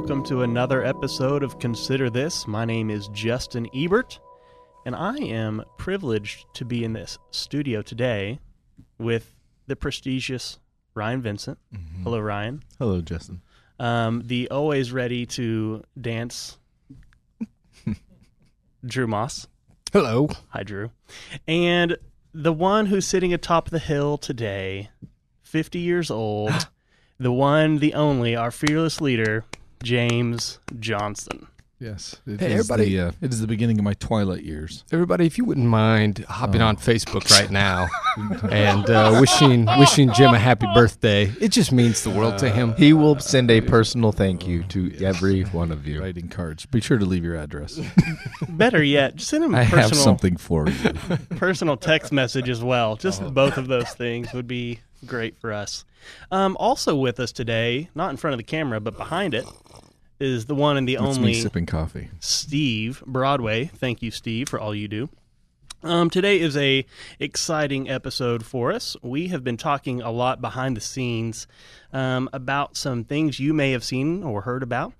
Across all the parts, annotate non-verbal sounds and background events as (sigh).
welcome to another episode of Consider This. My name is Justin Ebert, and I am privileged to be in this studio today with the prestigious Ryan Vincent. Mm-hmm. Hello, Ryan. Hello, Justin. Um, the always ready to dance, (laughs) Drew Moss. Hello. Hi, Drew. And the one who's sitting atop the hill today, 50 years old, (gasps) the one, the only, our fearless leader, James Johnson. Yes, it Hey, is everybody. The, uh, it is the beginning of my twilight years. Everybody, if you wouldn't mind hopping Oh. on Facebook right now (laughs) and uh, wishing wishing Jim a happy birthday, it just means the world to him. He will send a personal thank you to every one of you. Writing cards. Be sure to leave your address. (laughs) Better yet, just send him a I have personal, something for you. (laughs) personal text message as well. Just both of those things would be great for us. Um, also with us today, not in front of the camera, but behind it, is the one and the That's only me sipping coffee. Steve Broadway. Thank you, Steve, for all you do. Um, today is a exciting episode for us. We have been talking a lot behind the scenes um, about some things you may have seen or heard about,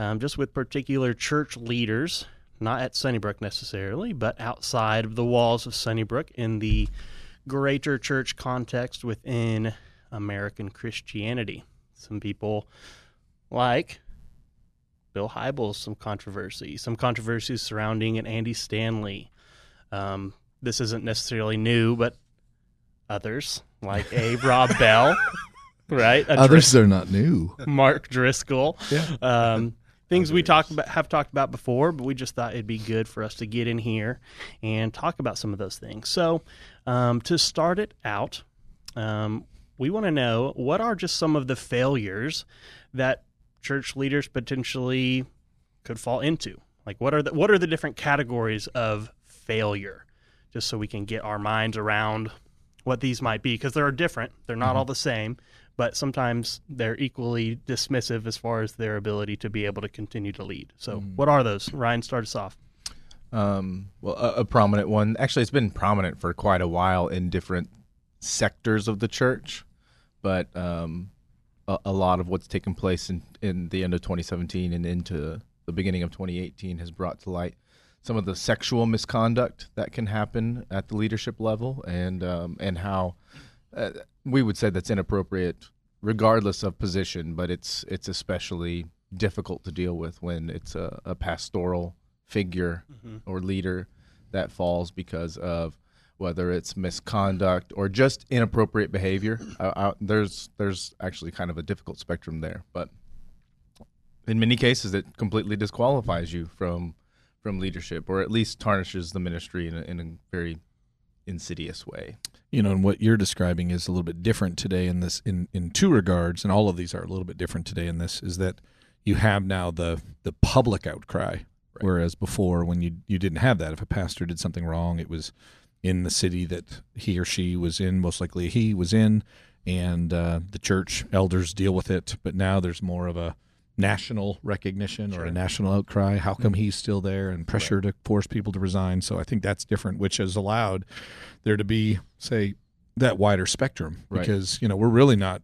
um, just with particular church leaders, not at Sunnybrook necessarily, but outside of the walls of Sunnybrook in the greater church context within American Christianity. Some people like Bill Hybels, some controversy, some controversies surrounding an Andy Stanley. Um, this isn't necessarily new, but others like a (laughs) Rob Bell, right? A Others are not new. Mark Driscoll. Um, things we talked about have talked about before, but we just thought it'd be good for us to get in here and talk about some of those things. So, um, to start it out, um, we want to know what are just some of the failures that church leaders potentially could fall into. Like, what are the what are the different categories of failure? Just so we can get our minds around what these might be, because they're different. They're not all the same, but sometimes they're equally dismissive as far as their ability to be able to continue to lead. So, what are those? Ryan, start us off. Um, well, a, a prominent one. Actually, it's been prominent for quite a while in different sectors of the church, but um, a, a lot of what's taken place in, in the end of 2017 and into the beginning of 2018 has brought to light some of the sexual misconduct that can happen at the leadership level, and um, and how uh, we would say that's inappropriate, regardless of position. But it's it's especially difficult to deal with when it's a, a pastoral figure or leader that falls because of whether it's misconduct or just inappropriate behavior. Uh, uh, there's there's actually kind of a difficult spectrum there, but in many cases, it completely disqualifies you from from leadership, or at least tarnishes the ministry in a, in a very insidious way. You know, and what you're describing is a little bit different today in this in, in two regards, and all of these are a little bit different today in this, is that you have now the the public outcry. Whereas before when you you didn't have that. If a pastor did something wrong, it was in the city that he or she was in, most likely he was in, and uh, the church elders deal with it. But now there's more of a national recognition or a national outcry. How come he's still there and pressure to force people to resign? So I think that's different, which has allowed there to be, say, that wider spectrum Right. because you know we're really not,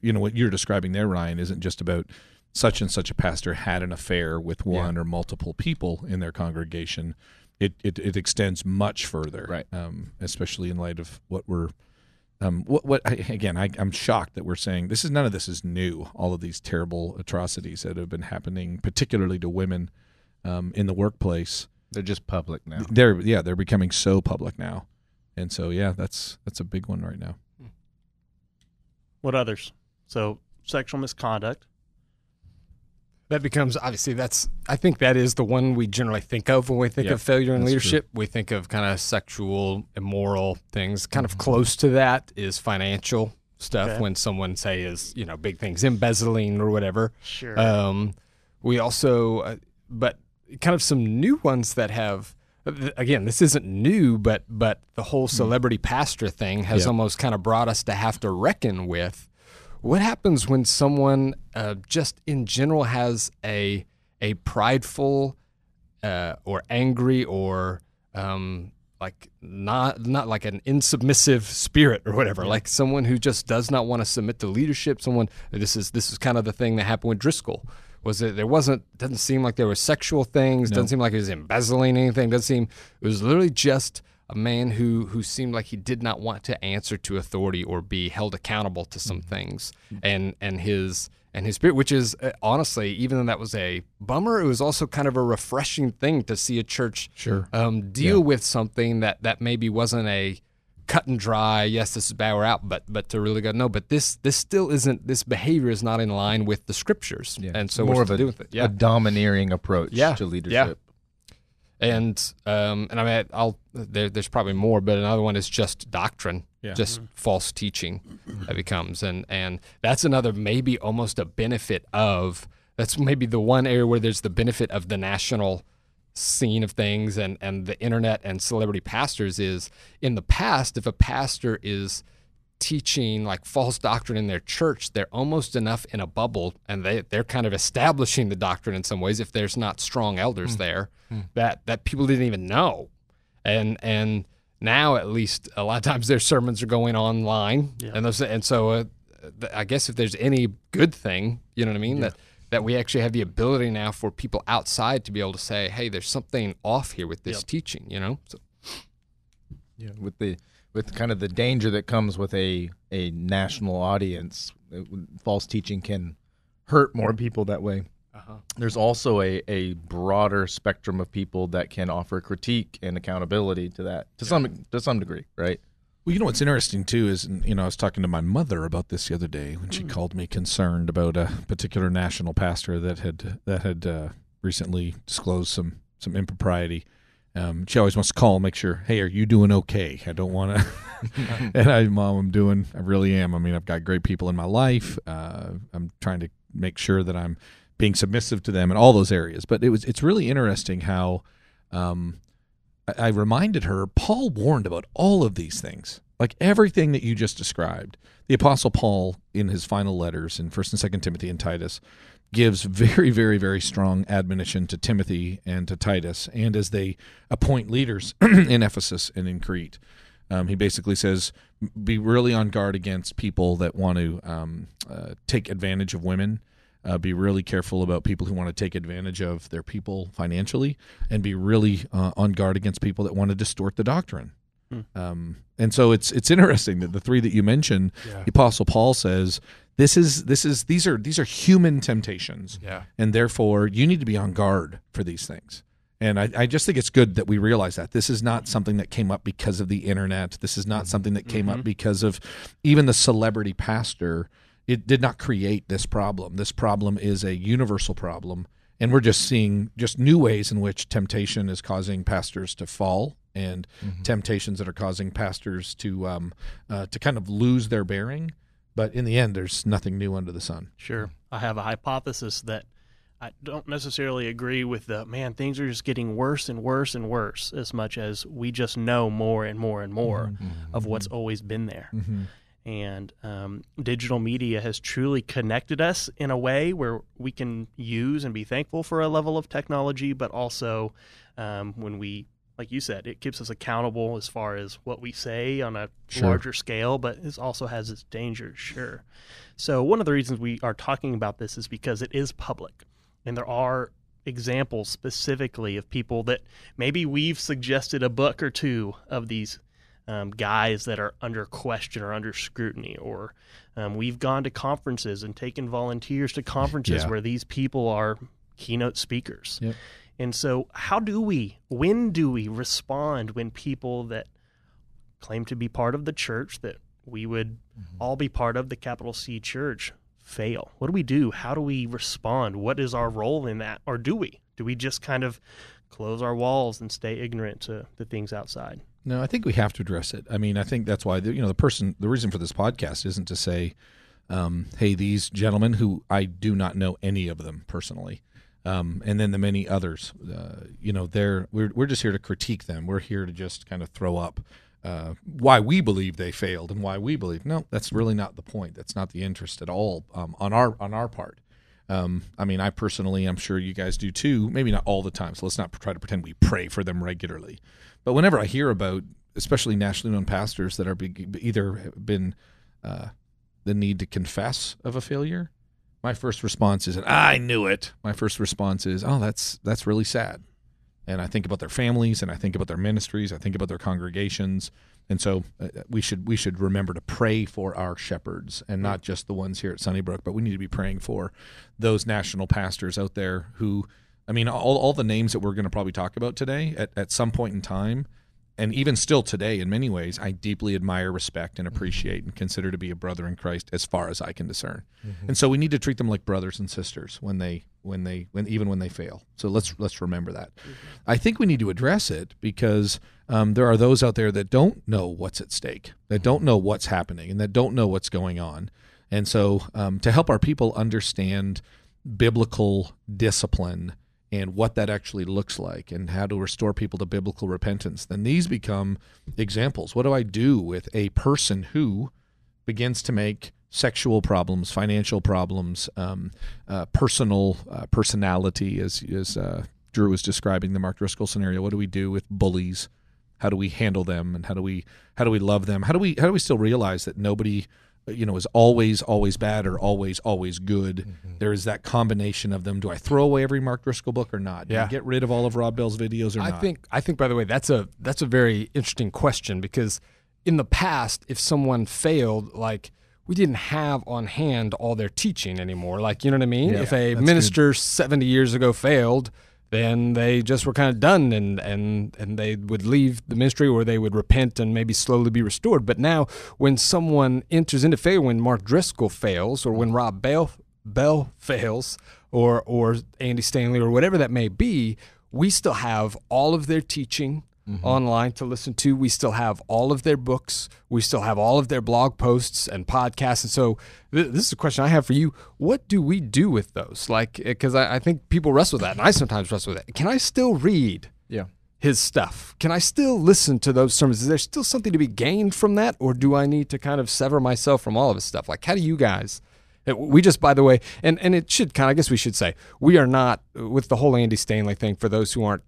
you know, what you're describing there, Ryan, isn't just about such and such a pastor had an affair with one or multiple people in their congregation. It, it, it extends much further, Right. Um, especially in light of what we're um, what, what I, again? I, I'm shocked that we're saying this is none of this is new. All of these terrible atrocities that have been happening, particularly to women um, in the workplace, They're just public now. they're yeah they're becoming so public now, and so yeah, that's that's a big one right now. What others? So, sexual misconduct. That becomes obviously that's I think that is the one we generally think of when we think of failure in leadership. We think of kind of sexual, immoral things. Kind of close to that is financial stuff Okay. when someone say is you know big things embezzling or whatever. Sure. Um, we also, uh, but kind of some new ones that have. Again, this isn't new, but but the whole celebrity pastor thing has almost kind of brought us to have to reckon with what happens when someone uh, just in general has a a prideful uh, or angry or um, like not not like an insubmissive spirit or whatever like someone who just does not want to submit to leadership someone this is this is kind of the thing that happened with Driscoll was that there wasn't doesn't seem like there were sexual things. Doesn't seem like he was embezzling anything. Doesn't seem it was literally just a man who who seemed like he did not want to answer to authority or be held accountable to some things. And and his and his spirit, which is uh, honestly, even though that was a bummer, it was also kind of a refreshing thing to see a church Sure. um, deal with something that that maybe wasn't a cut and dry. Yes, this is bad. We're out. But but to really go no. But this this still isn't. This behavior is not in line with the scriptures. Yeah. And so more of to a, do with it? Yeah. a domineering approach Yeah. to Yeah. leadership. And um and I mean I'll there, there's probably more, but another one is just doctrine. Yeah. Just false teaching that becomes and and that's another maybe almost a benefit of that's maybe the one area where there's the benefit of the national scene of things and and the internet and celebrity pastors is in the past if a pastor is teaching like false doctrine in their church they're almost enough in a bubble and they they're kind of establishing the doctrine in some ways if there's not strong elders there that that people didn't even know. And and now at least a lot of times their sermons are going online. Yeah. and those and so uh, I guess if there's any good thing you know what I mean that that we actually have the ability now for people outside to be able to say hey there's something off here with this Yep. teaching you know? So Yeah, with the with kind of the danger that comes with a a national audience, it- false teaching can hurt more people that way. There's also a, a broader spectrum of people that can offer critique and accountability to that to some to some degree, right? Well, you know what's interesting too is, you know, I was talking to my mother about this the other day when she called me concerned about a particular national pastor that had that had uh, recently disclosed some some impropriety. Um, she always wants to call and make sure, hey, are you doing okay? I don't want to. (laughs) (laughs) and I, mom, I'm doing. I really am. I mean, I've got great people in my life. Uh, I'm trying to make sure that I'm being submissive to them in all those areas. But it was it's really interesting how. Um, I- I reminded her Paul warned about all of these things, like everything that you just described. The apostle Paul in his final letters in 1st and 2nd Timothy and Titus gives very very very strong admonition to Timothy and to Titus and as they appoint leaders (clears throat) in Ephesus and in Crete. Um, he basically says, be really on guard against people that want to um, uh, take advantage of women. Uh, be really careful about people who want to take advantage of their people financially, and be really uh, on guard against people that want to distort the doctrine. Um, and so it's it's interesting that the three that you mentioned, the Apostle Paul says this is this is these are these are human temptations, Yeah. and therefore you need to be on guard for these things. And I, I just think it's good that we realize that this is not something that came up because of the internet. This is not something that came up because of even the celebrity pastor. It did not create this problem. This problem is a universal problem. And we're just seeing just new ways in which temptation is causing pastors to fall and temptations that are causing pastors to um, uh, to kind of lose their bearing. But in the end, there's nothing new under the sun. Sure. I have a hypothesis that I don't necessarily agree with the man, things are just getting worse and worse and worse as much as we just know more and more and more of what's always been there. And um, digital media has truly connected us in a way where we can use and be thankful for a level of technology, but also um, when we, like you said, it keeps us accountable as far as what we say on a Sure. larger scale, but it also has its dangers, sure. So, one of the reasons we are talking about this is because it is public, and there are examples specifically of people that maybe we've suggested a book or two of these um, guys that are under question or under scrutiny, or um, we've gone to conferences and taken volunteers to conferences Yeah. where these people are keynote speakers. Yep. And so, how do we, when do we respond when people that claim to be part of the church that we would all be part of the capital C church fail? What do we do? How do we respond? What is our role in that? Or do we? Do we just kind of close our walls and stay ignorant to the things outside? No, I think we have to address it. I mean, I think that's why the, you know the person, the reason for this podcast isn't to say, um, "Hey, these gentlemen who I do not know any of them personally," um, and then the many others, uh, you know, they're we're we're just here to critique them. We're here to just kind of throw up uh, why we believe they failed and why we believe. No, that's really not the point. That's not the interest at all um, on our on our part. Um, I mean, I personally, I'm sure you guys do too. Maybe not all the time. So let's not try to pretend we pray for them regularly. But whenever I hear about, especially nationally known pastors that are be, either been uh, the need to confess of a failure, my first response isn't I knew it. My first response is, oh, that's that's really sad. And I think about their families, and I think about their ministries, I think about their congregations, and so uh, we should we should remember to pray for our shepherds, and not just the ones here at Sunnybrook, but we need to be praying for those national pastors out there who, I mean, all all the names that we're going to probably talk about today at at some point in time and even still today in many ways i deeply admire respect and appreciate and consider to be a brother in christ as far as i can discern. And so we need to treat them like brothers and sisters when they when they when even when they fail. So let's let's remember that. I think we need to address it because um, there are those out there that don't know what's at stake that don't know what's happening and that don't know what's going on. And so um, to help our people understand biblical discipline and what that actually looks like and how to restore people to biblical repentance, then these become examples. What do I do with a person who begins to make sexual problems, financial problems, um, uh, personal uh, personality, as, as uh, Drew was describing the Mark Driscoll scenario? What do we do with bullies? How do we handle them, and how do we how do we love them? How do we how do we still realize that nobody you know is always always bad or always always good. Mm-hmm. There is that combination of them. Do I throw away every Mark Driscoll book or not? Do I Yeah. get rid of all of Rob Bell's videos or I not? think I think by the way that's a that's a very interesting question because in the past if someone failed like we didn't have on hand all their teaching anymore like you know what I mean Yeah, if a minister 70 years ago failed then they just were kind of done and and and they would leave the ministry or they would repent and maybe slowly be restored. But now when someone enters into failure when Mark Driscoll fails or when Rob Bell Bell fails or or Andy Stanley or whatever that may be, we still have all of their teaching Mm-hmm. online to listen to. We still have all of their books. We still have all of their blog posts and podcasts. And so th- this is a question I have for you. What do we do with those? Like, eh, because I, I think people wrestle with that, and I sometimes wrestle with it. Can I still read? Yeah. his stuff. Can I still listen to those sermons? Is there still something to be gained from that, or do I need to kind of sever myself from all of his stuff? Like, how do you guys? uh, We just, by the way, and and it should kind of, I guess we should say, we are not eh, with the whole Andy Stanley thing. For those who aren't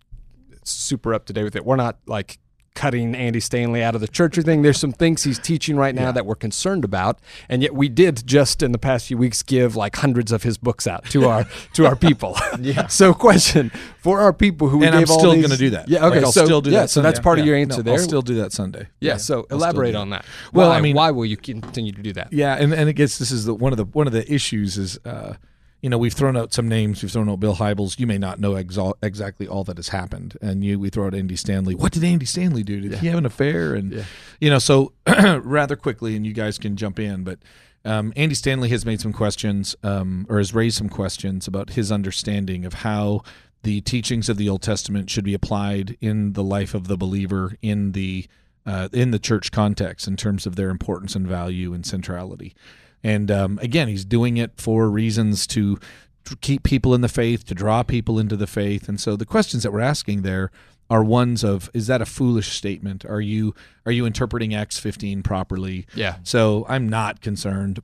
super up to date with it, we're not like cutting Andy Stanley out of the church or thing. There's some things he's teaching right now that we're concerned about, and yet we did just in the past few weeks give like hundreds of his books out to our (laughs) to our people. yeah. (laughs) So, question for our people who we and I'm still going to do that. Yeah. Okay. Like, I'll so still do yeah, that. So that's Sunday. part of your answer No, there. I'll still do that Sunday. yeah. So I'll elaborate on that. Well, Why- I mean- why will you continue to do that? Yeah, and, and it gets this is the one of the one of the issues is uh, you know we've thrown out some names, we've thrown out Bill Hybels. You may not know exa- exactly all that has happened, and you we throw out Andy Stanley. What did Andy Stanley do? Did he have an affair? And you know, so (clears throat) rather quickly, and you guys can jump in, but. Um, Andy Stanley has made some questions, um, or has raised some questions about his understanding of how the teachings of the Old Testament should be applied in the life of the believer in the uh, in the church context in terms of their importance and value and centrality. And um, again, he's doing it for reasons to, keep people in the faith, to draw people into the faith. And so the questions that we're asking there are ones of is that a foolish statement? Are you are you interpreting Acts 15 properly? Yeah. So I'm not concerned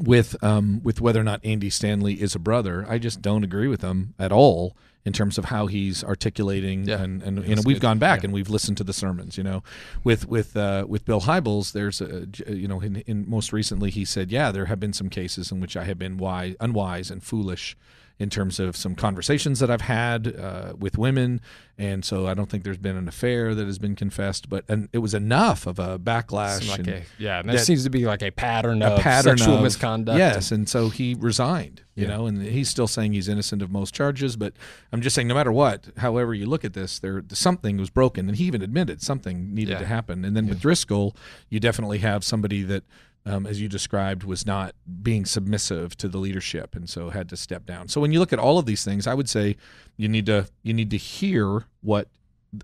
with um, with whether or not Andy Stanley is a brother. I just don't agree with him at all in terms of how he's articulating Yeah. and, and you know we've good. gone back and we've listened to the sermons you know with with uh, with Bill Hybels there's a you know in, in most recently he said yeah there have been some cases in which I have been wise unwise and foolish in terms of some conversations that I've had uh, with women and so I don't think there's been an affair that has been confessed but and it was enough of a backlash like and- a, yeah, and there that- seems to be like a pattern a of pattern sexual of misconduct. Yes, and so he resigned. You know, and he's still saying he's innocent of most charges. But I'm just saying, no matter what, however you look at this, there something was broken, and he even admitted something needed Yeah. to happen. And then with Driscoll, you definitely have somebody that. Um, as you described, was not being submissive to the leadership, and so had to step down. So when you look at all of these things, I would say you need to you need to hear what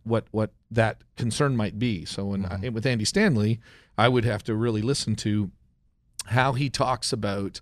what what that concern might be. So when I, with Andy Stanley, I would have to really listen to how he talks about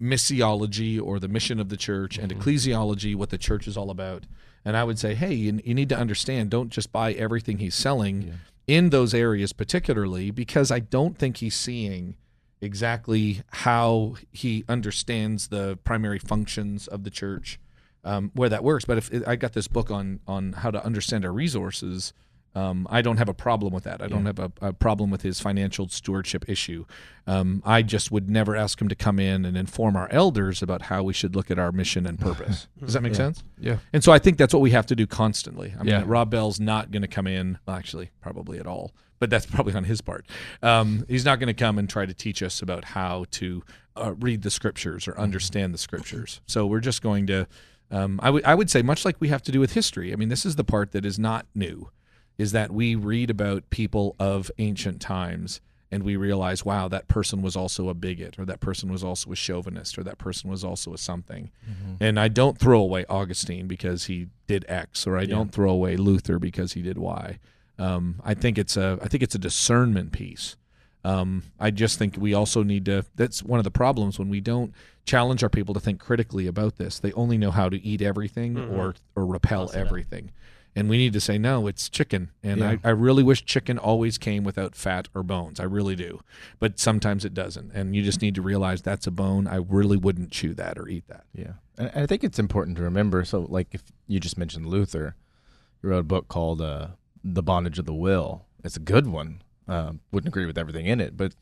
missiology or the mission of the church and ecclesiology, what the church is all about. And I would say, hey, you, you need to understand, don't just buy everything he's selling in those areas, particularly because I don't think he's seeing exactly how he understands the primary functions of the church, um, where that works. But if I got this book on on how to understand our resources. Um, I don't have a problem with that. I don't have a, a problem with his financial stewardship issue. Um, I just would never ask him to come in and inform our elders about how we should look at our mission and purpose. (laughs) Does that make sense? Yeah. And so I think that's what we have to do constantly. I mean, Yeah. Rob Bell's not going to come in, well, actually, probably at all, but that's probably on his part. Um, he's not going to come and try to teach us about how to uh, read the scriptures or understand the scriptures. So we're just going to, um, I would I would say, much like we have to do with history. I mean, this is the part that is not new, is that we read about people of ancient times and we realize, wow, that person was also a bigot, or that person was also a chauvinist, or that person was also a something. And I don't throw away Augustine because he did X, or I don't throw away Luther because he did Y. Um, I think it's a I think it's a discernment piece. Um, I just think we also need to. That's one of the problems when we don't challenge our people to think critically about this. They only know how to eat everything or or repel everything. And we need to say no, it's chicken. And I, I really wish chicken always came without fat or bones. I really do. But sometimes it doesn't. And you just need to realize that's a bone. I really wouldn't chew that or eat that. Yeah, and and I think it's important to remember. So, like, if you just mentioned Luther, he wrote a book called uh, "The Bondage of the Will." It's a good one. Um, wouldn't agree with everything in it, but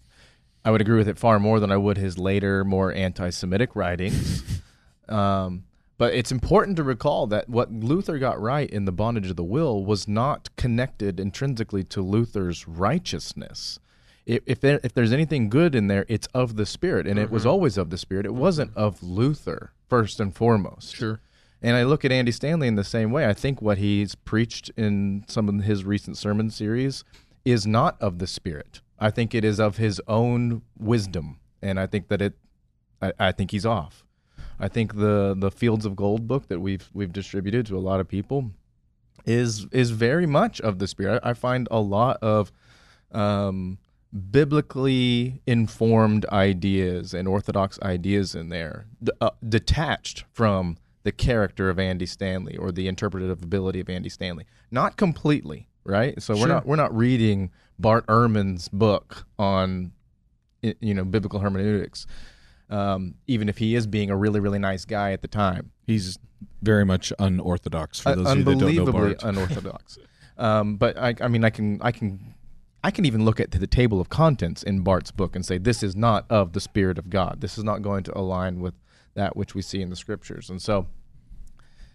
I would agree with it far more than I would his later, more anti-Semitic writings. (laughs) um, but it's important to recall that what Luther got right in "The Bondage of the Will" was not connected intrinsically to Luther's righteousness if if, there, if there's anything good in there, it's of the Spirit, and it was always of the Spirit. It wasn't of Luther first and foremost. Sure. And I look at Andy Stanley in the same way. I think what he's preached in some of his recent sermon series is not of the Spirit. I think it is of his own wisdom, and I think that it. I, I think he's off. I think the the Fields of Gold book that we've we've distributed to a lot of people is is very much of the Spirit. I, find a lot of um, biblically informed ideas and orthodox ideas in there, d- uh, detached from the character of Andy Stanley or the interpretative ability of Andy Stanley. Not completely, right? So we're not we're not reading Bart Ehrman's book on you know biblical hermeneutics. Um, even if he is being a really really nice guy at the time, He's very much unorthodox for Uh, those of you that don't know unbelievably unorthodox. um, but I, I mean, I can, I can, I can even look at the table of contents in Bart's book and say this is not of the Spirit of God. This is not going to align with that which we see in the Scriptures. And so,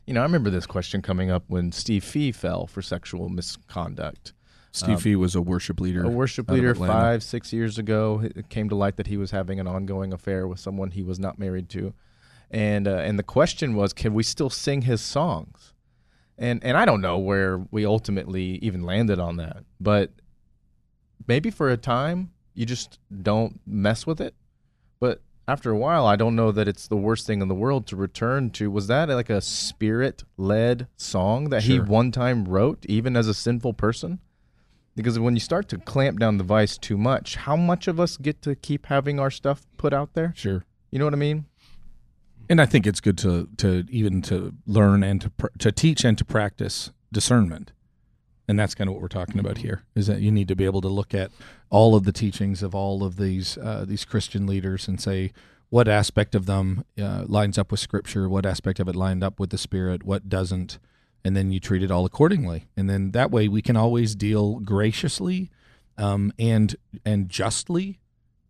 you know, I remember this question coming up when Steve Fee fell for sexual misconduct. Steve Fee was a worship leader. A worship leader five, six years ago, it came to light that he was having an ongoing affair with someone he was not married to, and uh, and the question was, can we still sing his songs? And and I don't know where we ultimately even landed on that, but maybe for a time you just don't mess with it. But after a while, I don't know that it's the worst thing in the world to return to. Was that like a spirit led song that he one time wrote, even as a sinful person? Because when you start to clamp down the vice too much, how much of us get to keep having our stuff put out there? Sure. You know what I mean? And I think it's good to to even to learn and to pr- to teach and to practice discernment. And that's kind of what we're talking about here is that you need to be able to look at all of the teachings of all of these uh, these Christian leaders and say what aspect of them uh, lines up with Scripture, what aspect of it lined up with the Spirit, what doesn't, and then you treat it all accordingly. And then that way we can always deal graciously um, and and justly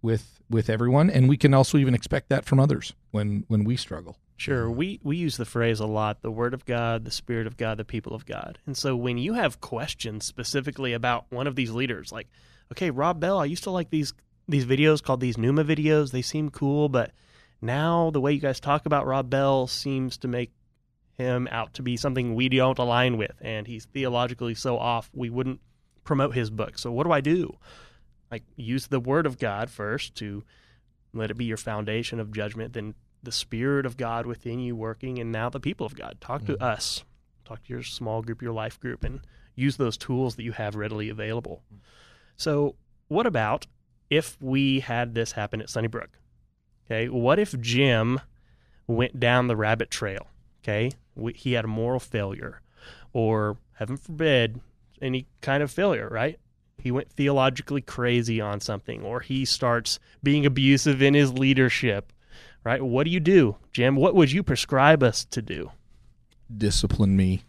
with with everyone, and we can also even expect that from others when when we struggle. Sure, we, we use the phrase a lot the Word of God, the Spirit of God, the people of God. And so when you have questions specifically about one of these leaders, like, okay, Rob Bell, I used to like these these videos called these Nooma videos. They seem cool, but now the way you guys talk about Rob Bell seems to make him out to be something we don't align with. And he's theologically so off, we wouldn't promote his book. So what do I do? Like, use the Word of God first to let it be your foundation of judgment, then the spirit of God within you working, and now the people of God. Talk to mm. us, talk to your small group, your life group, and use those tools that you have readily available. Mm. So, what about if we had this happen at Sunnybrook? Okay, what if Jim went down the rabbit trail? Okay, we, he had a moral failure, or heaven forbid, any kind of failure, right? He went theologically crazy on something, or he starts being abusive in his leadership, right? What do you do, Jim? What would you prescribe us to do? Discipline me.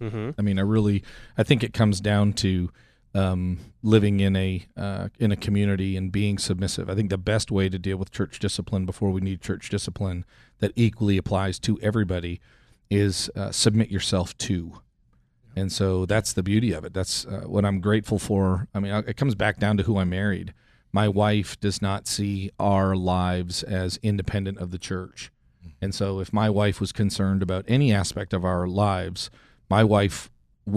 Mm-hmm. I mean, I really, I think it comes down to um, living in a uh, in a community and being submissive. I think the best way to deal with church discipline before we need church discipline that equally applies to everybody is uh, submit yourself to. And so that's the beauty of it. That's uh, what I'm grateful for. I mean, it comes back down to who I married. My wife does not see our lives as independent of the church. And so if my wife was concerned about any aspect of our lives, my wife (laughs)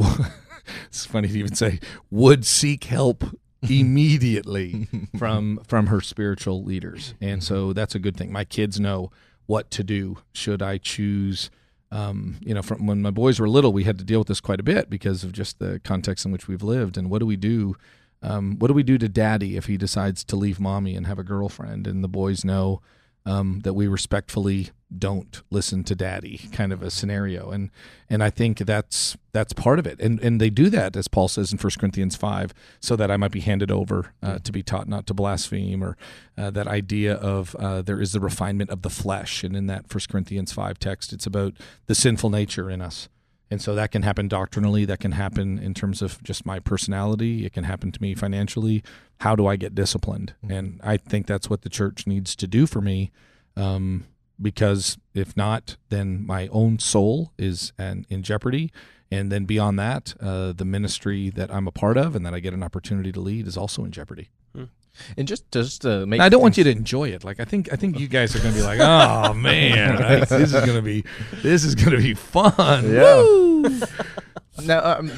it's funny to even say would seek help (laughs) immediately (laughs) from from her spiritual leaders. And so that's a good thing. My kids know what to do should i choose um, you know from when my boys were little we had to deal with this quite a bit because of just the context in which we've lived. And what do we do um, what do we do to daddy if he decides to leave mommy and have a girlfriend and the boys know um, that we respectfully don't listen to daddy kind of a scenario? And and I think that's that's part of it. And and they do that as Paul says in 1 Corinthians 5 so that I might be handed over uh, to be taught not to blaspheme or uh, that idea of uh, there is the refinement of the flesh. And in that 1 Corinthians 5 text it's about the sinful nature in us and so that can happen doctrinally that can happen in terms of just my personality it can happen to me financially how do I get disciplined and I think that's what the church needs to do for me um, because if not, then my own soul is an, in jeopardy. And then beyond that, uh, the ministry that I'm a part of and that I get an opportunity to lead is also in jeopardy. And just just to make Now, I don't want you to enjoy it. Like I think I think you (laughs) guys are going to be like, oh (laughs) man, I- this is going to be this is going to be fun. Yeah. Woo! (laughs) Now, um,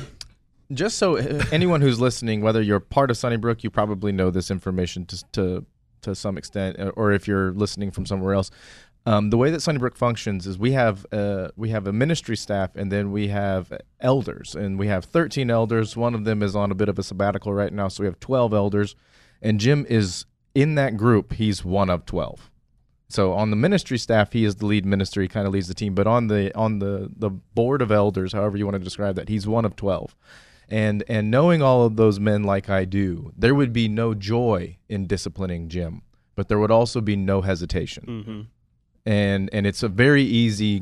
just so uh, anyone who's listening, whether you're part of Sunnybrook, you probably know this information to to, to some extent, uh, or if you're listening from somewhere else. Um, the way that Sunnybrook functions is we have uh, we have a ministry staff, and then we have elders, and we have 13 elders. One of them is on a bit of a sabbatical right now, so we have 12 elders, and Jim is in that group. He's one of 12. So on the ministry staff, he is the lead minister. He kind of leads the team. But on the on the the board of elders, however you want to describe that, he's one of twelve. And and knowing all of those men like I do, there would be no joy in disciplining Jim, but there would also be no hesitation. Mm-hmm. And and it's a very easy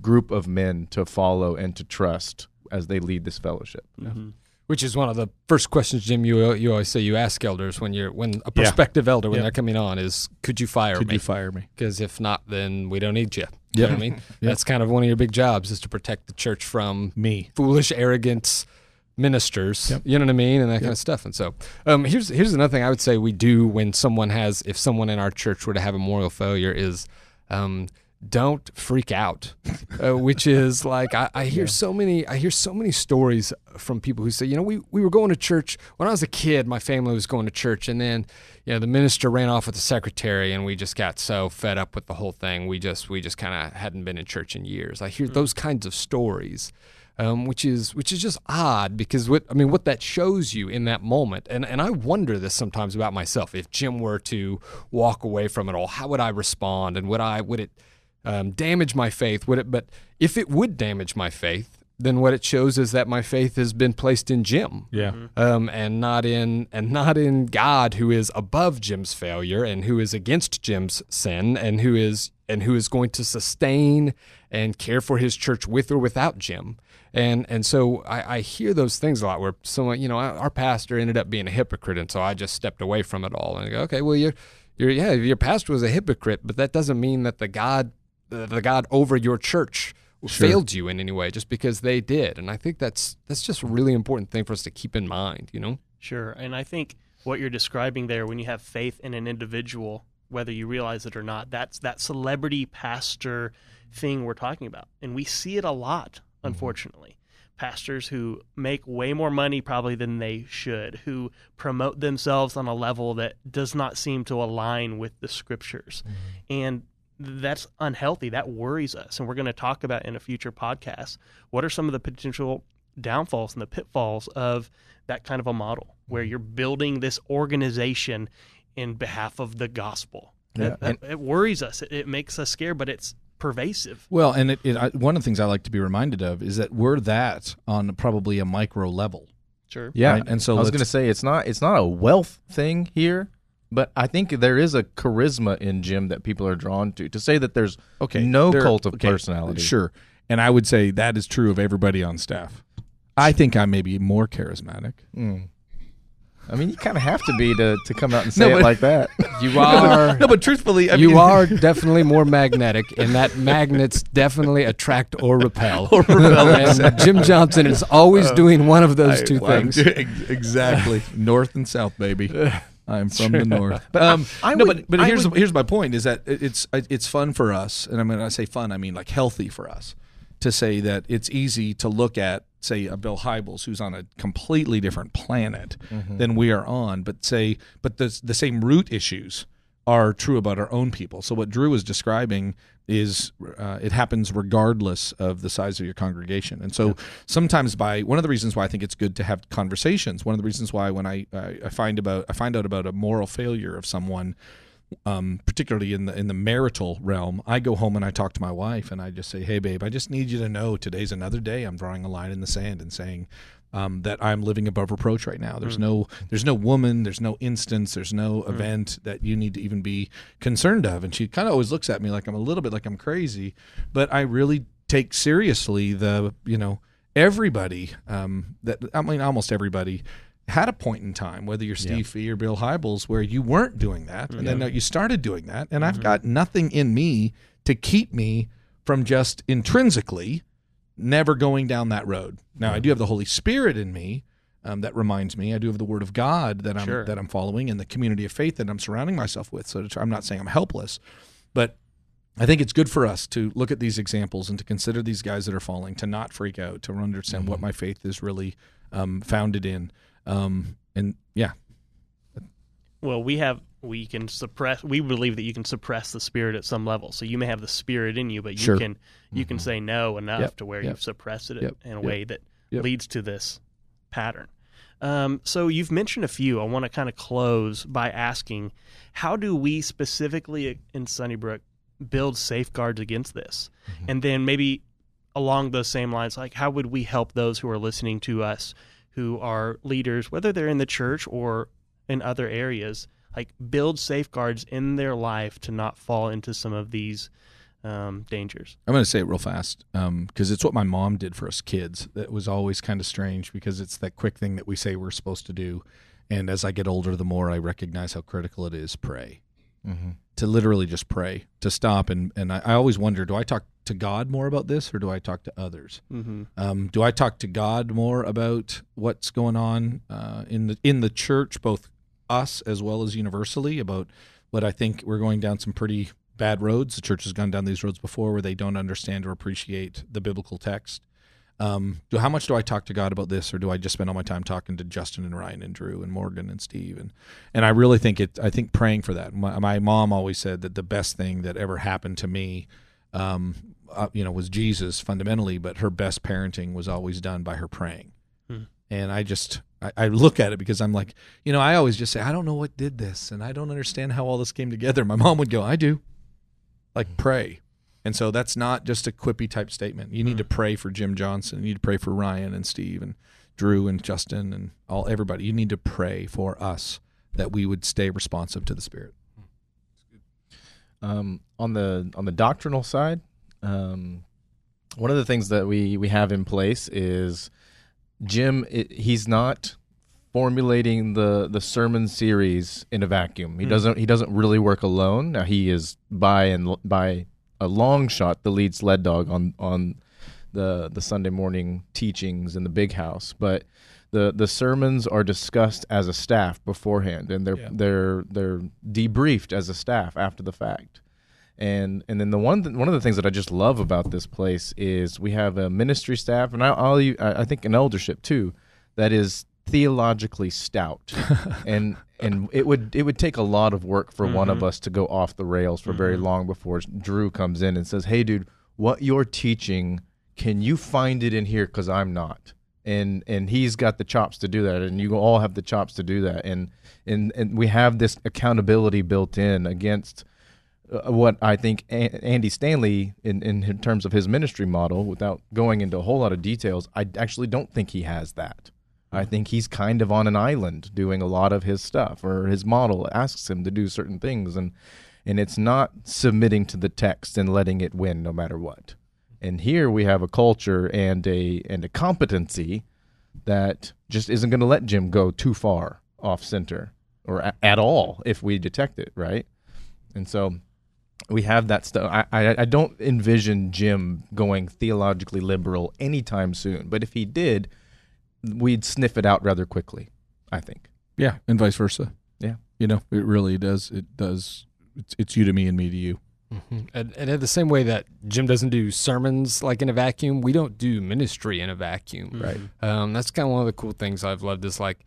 group of men to follow and to trust as they lead this fellowship. Mm-hmm. Which is one of the first questions, Jim. You you always say you ask elders when you're when a Yeah. prospective elder when Yep. they're coming on is could you fire Could me? you fire me? Because if not, then we don't need you. You know what I mean? (laughs) That's kind of one of your big jobs is to protect the church from Me. foolish, arrogant ministers. Yep. You know what I mean, and that kind of stuff. And so, um, here's here's another thing I would say we do when someone has, if someone in our church were to have a moral failure, is um, don't freak out, uh, which is (laughs) like I, I hear so many I hear so many stories from people who say, you know, we we were going to church when I was a kid. My family was going to church, and then you know the minister ran off with the secretary, and we just got so fed up with the whole thing. We just we just kind of hadn't been in church in years. I hear those kinds of stories um, which is which is just odd because what I mean what that shows you in that moment, and and I wonder this sometimes about myself. If Jim were to walk away from it all, how would I respond, and would I would it um, damage my faith? Would it? But if it would damage my faith, then what it shows is that my faith has been placed in Jim Yeah. um, and not in and not in God, who is above Jim's failure and who is against Jim's sin and who is and who is going to sustain and care for his church with or without Jim. And and so I, I hear those things a lot where someone, you know, our our pastor ended up being a hypocrite, and so I just stepped away from it all. And I go, okay, well, you're, you're, yeah, your pastor was a hypocrite, but that doesn't mean that the God, the, the God over your church failed you in any way just because they did. And I think that's that's just a really important thing for us to keep in mind, you know? Sure. And I think what you're describing there, when you have faith in an individual, whether you realize it or not, that's that celebrity pastor thing we're talking about. And we see it a lot, mm-hmm. unfortunately. Pastors who make way more money probably than they should, who promote themselves on a level that does not seem to align with the scriptures. Mm-hmm. And that's unhealthy. That worries us. And we're going to talk about in a future podcast what are some of the potential downfalls and the pitfalls of that kind of a model where mm-hmm. you're building this organization in behalf of the gospel. That- Yeah. that- it worries us. It, it makes us scared, but it's pervasive. Well, and it, it, I, one of the things I like to be reminded of is that we're that on probably a micro level. Sure. Yeah, Right, and so I was going to say it's not it's not a wealth thing here, but I think there is a charisma in Jim that people are drawn to. To say that there's Okay, no there- cult of okay, personality, Sure, and I would say that is true of everybody on staff. I think I may be more charismatic. Mm. I mean, you kind of have to be to, to come out and (laughs) say No, it like that. (laughs) You (laughs) are. No, but truthfully, I you mean, are definitely more magnetic, and that magnets definitely attract or repel. Or repel, and Jim Johnson is always doing one of those two I'm things. doing- exactly. north and south, baby. I'm from the north. But um, I no, would- but but here's would- here's my point: is that it's it's fun for us, and I mean, when I say fun, I mean like healthy for us to say that it's easy to look at, say, a Bill Hybels who's on a completely different planet than we are on, but say, but the the same root issues are true about our own people. So what Drew was describing is uh, it happens regardless of the size of your congregation. And so sometimes by one of the reasons why I think it's good to have conversations, one of the reasons why when I, I, I find about I find out about a moral failure of someone um, particularly in the in the marital realm, I go home and I talk to my wife and I just say, "Hey, babe, I just need you to know today's another day. I'm drawing a line in the sand and saying um, that I'm living above reproach right now. There's no there's no woman, there's no instance, there's no event that you need to even be concerned of." And she kind of always looks at me like I'm a little bit like I'm crazy, but I really take seriously the you know everybody um, that I mean almost everybody had a point in time, whether you're Steve Fee or Bill Hybels, where you weren't doing that, and then you started doing that, and I've got nothing in me to keep me from just intrinsically never going down that road. Now I do have the Holy Spirit in me. Um, that reminds me, I do have the Word of God that I'm Sure. that I'm following, and the community of faith that I'm surrounding myself with. So I'm not saying I'm helpless, but I think it's good for us to look at these examples and to consider these guys that are falling, to not freak out, to understand what my faith is really um, founded in. Um, and yeah, Well, we have we can suppress. We believe that you can suppress the spirit at some level. So you may have the spirit in you, but you Sure. can you can say no enough Yep, to where yep, you've suppressed it yep, in a way that leads to this pattern. Um, so you've mentioned a few. I want to kind of close by asking, how do we specifically in Sunnybrook build safeguards against this? Mm-hmm. And then maybe along those same lines, like how would we help those who are listening to us who are leaders, whether they're in the church or in other areas, like build safeguards in their life to not fall into some of these um, dangers. I'm going to say it real fast because it's what my mom did for us kids. That was always kind of strange because it's that quick thing that we say we're supposed to do. And as I get older, the more I recognize how critical it is pray. To literally just pray, to stop. And, and I, I always wonder do I talk to God more about this or do I talk to others? Mm-hmm. Um, do I talk to God more about what's going on uh, in the in the church, both us as well as universally, about what I think we're going down some pretty bad roads. The church has gone down these roads before, where they don't understand or appreciate the biblical text. Um, do how much do I talk to God about this, or do I just spend all my time talking to Justin and Ryan and Drew and Morgan and Steve? And and I really think it. I think praying for that. My, my mom always said that the best thing that ever happened to me um, uh, you know, was Jesus fundamentally, but her best parenting was always done by her praying. Hmm. And I just, I, I look at it because I'm like, you know, I always just say, I don't know what did this, and I don't understand how all this came together. My mom would go, I do, like pray. And so that's not just a quippy type statement. You need to pray for Jim Johnson. You need to pray for Ryan and Steve and Drew and Justin and all everybody. You need to pray for us that we would stay responsive to the Spirit. Um, on the on the doctrinal side, um, one of the things that we we have in place is Jim. It, he's not formulating the the sermon series in a vacuum. He hmm. doesn't he doesn't really work alone. Now he is by and by a long shot the lead sled dog on on the the Sunday morning teachings in the big house, but the the sermons are discussed as a staff beforehand, and they're Yeah. they're they're debriefed as a staff after the fact. And and then the one th- one of the things that I just love about this place is we have a ministry staff, and I I'll, u- I I think an eldership too, that is theologically stout, (laughs) and and it would it would take a lot of work for one of mm-hmm. us to go off the rails for very mm-hmm. long before Drew comes in and says, "Hey, dude, what you're teaching, can you find it in here? Because I'm not." And and he's got the chops to do that, and you all have the chops to do that, and and and we have this accountability built in against uh, what I think A- Andy Stanley, in, in terms of his ministry model, without going into a whole lot of details, I actually don't think he has that. I think he's kind of on an island doing a lot of his stuff, or his model asks him to do certain things, and and it's not submitting to the text and letting it win no matter what. And here we have a culture and a and a competency that just isn't going to let Jim go too far off center or a- at all if we detect it, right? And so we have that stuff. I, I I don't envision Jim going theologically liberal anytime soon, but if he did, we'd sniff it out rather quickly. I think. Yeah, and vice versa. Yeah. You know, it really does. It does. It's, it's you to me and me to you. Mhm. And, and in the same way that Jim doesn't do sermons like in a vacuum, we don't do ministry in a vacuum. Right. Um, that's kind of one of the cool things I've loved is like,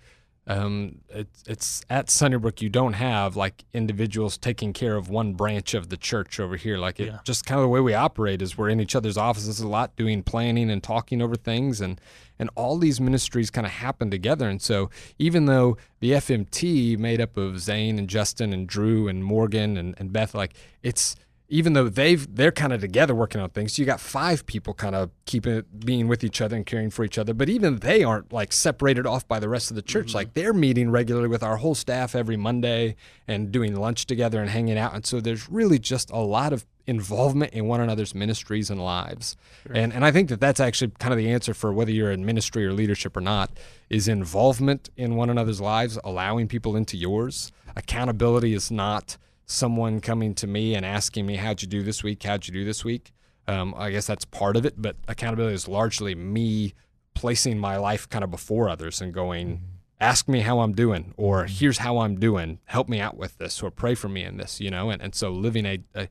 um, it's it's at Sunnybrook you don't have like individuals taking care of one branch of the church over here. Like it Yeah. just kind of the way we operate is we're in each other's offices a lot, doing planning and talking over things, and and all these ministries kind of happen together. And so even though the FMT made up of Zane and Justin and Drew and Morgan and, and Beth, like it's even though they've they're kind of together working on things, so you got five people kind of keeping it being with each other and caring for each other. But even they aren't like separated off by the rest of the church. Mm-hmm. Like they're meeting regularly with our whole staff every Monday and doing lunch together and hanging out. And so there's really just a lot of involvement in one another's ministries and lives. And and I think that that's actually kind of the answer for whether you're in ministry or leadership or not is involvement in one another's lives, allowing people into yours. Accountability is not someone coming to me and asking me how'd you do this week how'd you do this week um, i guess that's part of it but accountability is largely me placing my life kind of before others and going ask me how i'm doing or here's how i'm doing help me out with this or pray for me in this you know and, and so living a, a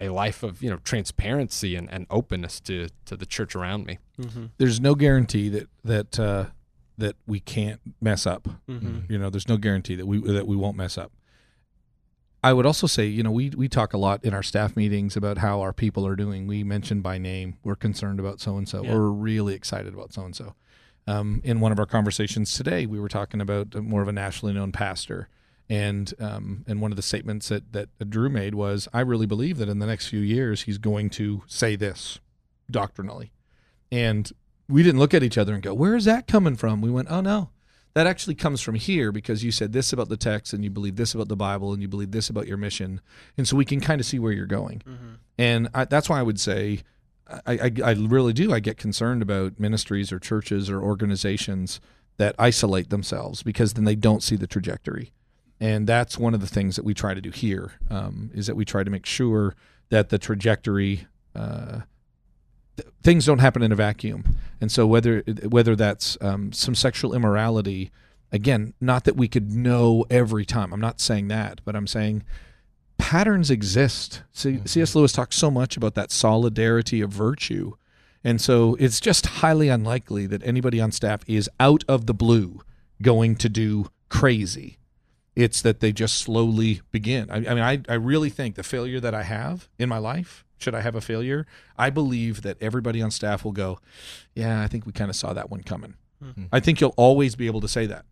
a life of you know transparency and, and openness to to the church around me Mm-hmm. There's no guarantee that that uh, that we can't mess up. Mm-hmm. You know, there's no guarantee that we that we won't mess up. I would also say, you know, we we talk a lot in our staff meetings about how our people are doing. We mention by name. We're concerned about so and so. Yeah. We're really excited about so and so. Um, in one of our conversations today, we were talking about more of a nationally known pastor, and um, and one of the statements that that Drew made was, "I really believe that in the next few years he's going to say this doctrinally," and we didn't look at each other and go, "Where is that coming from?" We went, "Oh no, that actually comes from here because you said this about the text and you believe this about the Bible and you believe this about your mission, and so we can kind of see where you're going." And I, that's why I would say, I, I, I really do. I get concerned about ministries or churches or organizations that isolate themselves because then they don't see the trajectory. And that's one of the things that we try to do here um, is that we try to make sure that the trajectory uh, th- things don't happen in a vacuum. And so whether whether that's um, some sexual immorality, again, not that we could know every time. I'm not saying that, but I'm saying patterns exist. C- C.S. Lewis talks so much about that solidarity of virtue. And so it's just highly unlikely that anybody on staff is out of the blue going to do crazy. It's that they just slowly begin. I, I mean, I, I really think the failure that I have in my life, should I have a failure, I believe that everybody on staff will go, Yeah, I think we kind of saw that one coming. I think you'll always be able to say that.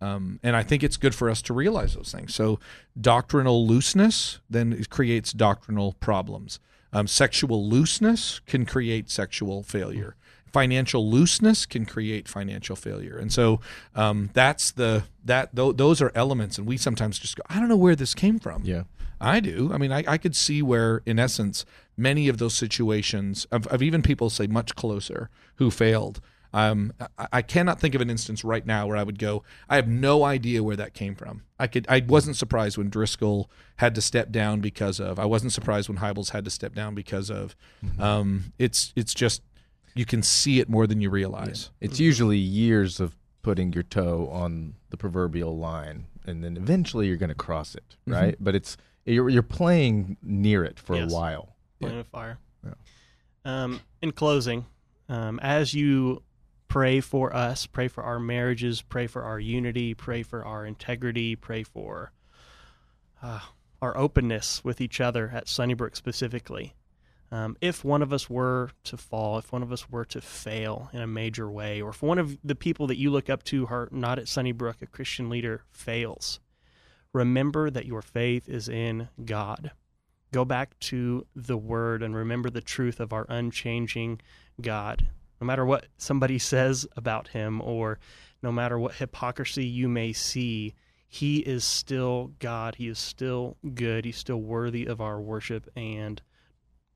Um, and I think it's good for us to realize those things. So, doctrinal looseness then creates doctrinal problems. Um, sexual looseness can create sexual failure. Financial looseness can create financial failure, and so um, that's the that th- those are elements. And we sometimes just go, I don't know where this came from. Yeah. I do. I mean, I, I could see where, in essence, many of those situations of, of even people say much closer who failed. Um, I, I cannot think of an instance right now where I would go. I have no idea where that came from. I could. I wasn't surprised when Driscoll had to step down because of. I wasn't surprised when Hybels had to step down because of. Um, it's it's just you can see it more than you realize. It's usually years of putting your toe on the proverbial line, and then eventually you're going to cross it, right? But it's you're you're playing near it for Yes. a while. Flame of fire. Yeah. Um, in closing, um, as you pray for us, pray for our marriages, pray for our unity, pray for our integrity, pray for uh, our openness with each other at Sunnybrook specifically. Um, if one of us were to fall, if one of us were to fail in a major way, or if one of the people that you look up to who are not at Sunnybrook, a Christian leader, fails, remember that your faith is in God go back to the word and remember the truth of our unchanging God. No matter what somebody says about him or no matter what hypocrisy you may see, he is still God. He is still good. He's still worthy of our worship and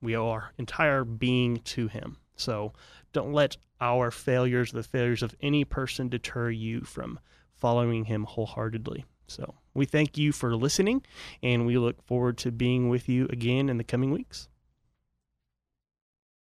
We owe our entire being to Him. So don't let our failures, the failures of any person, deter you from following Him wholeheartedly. So we thank you for listening, and we look forward to being with you again in the coming weeks.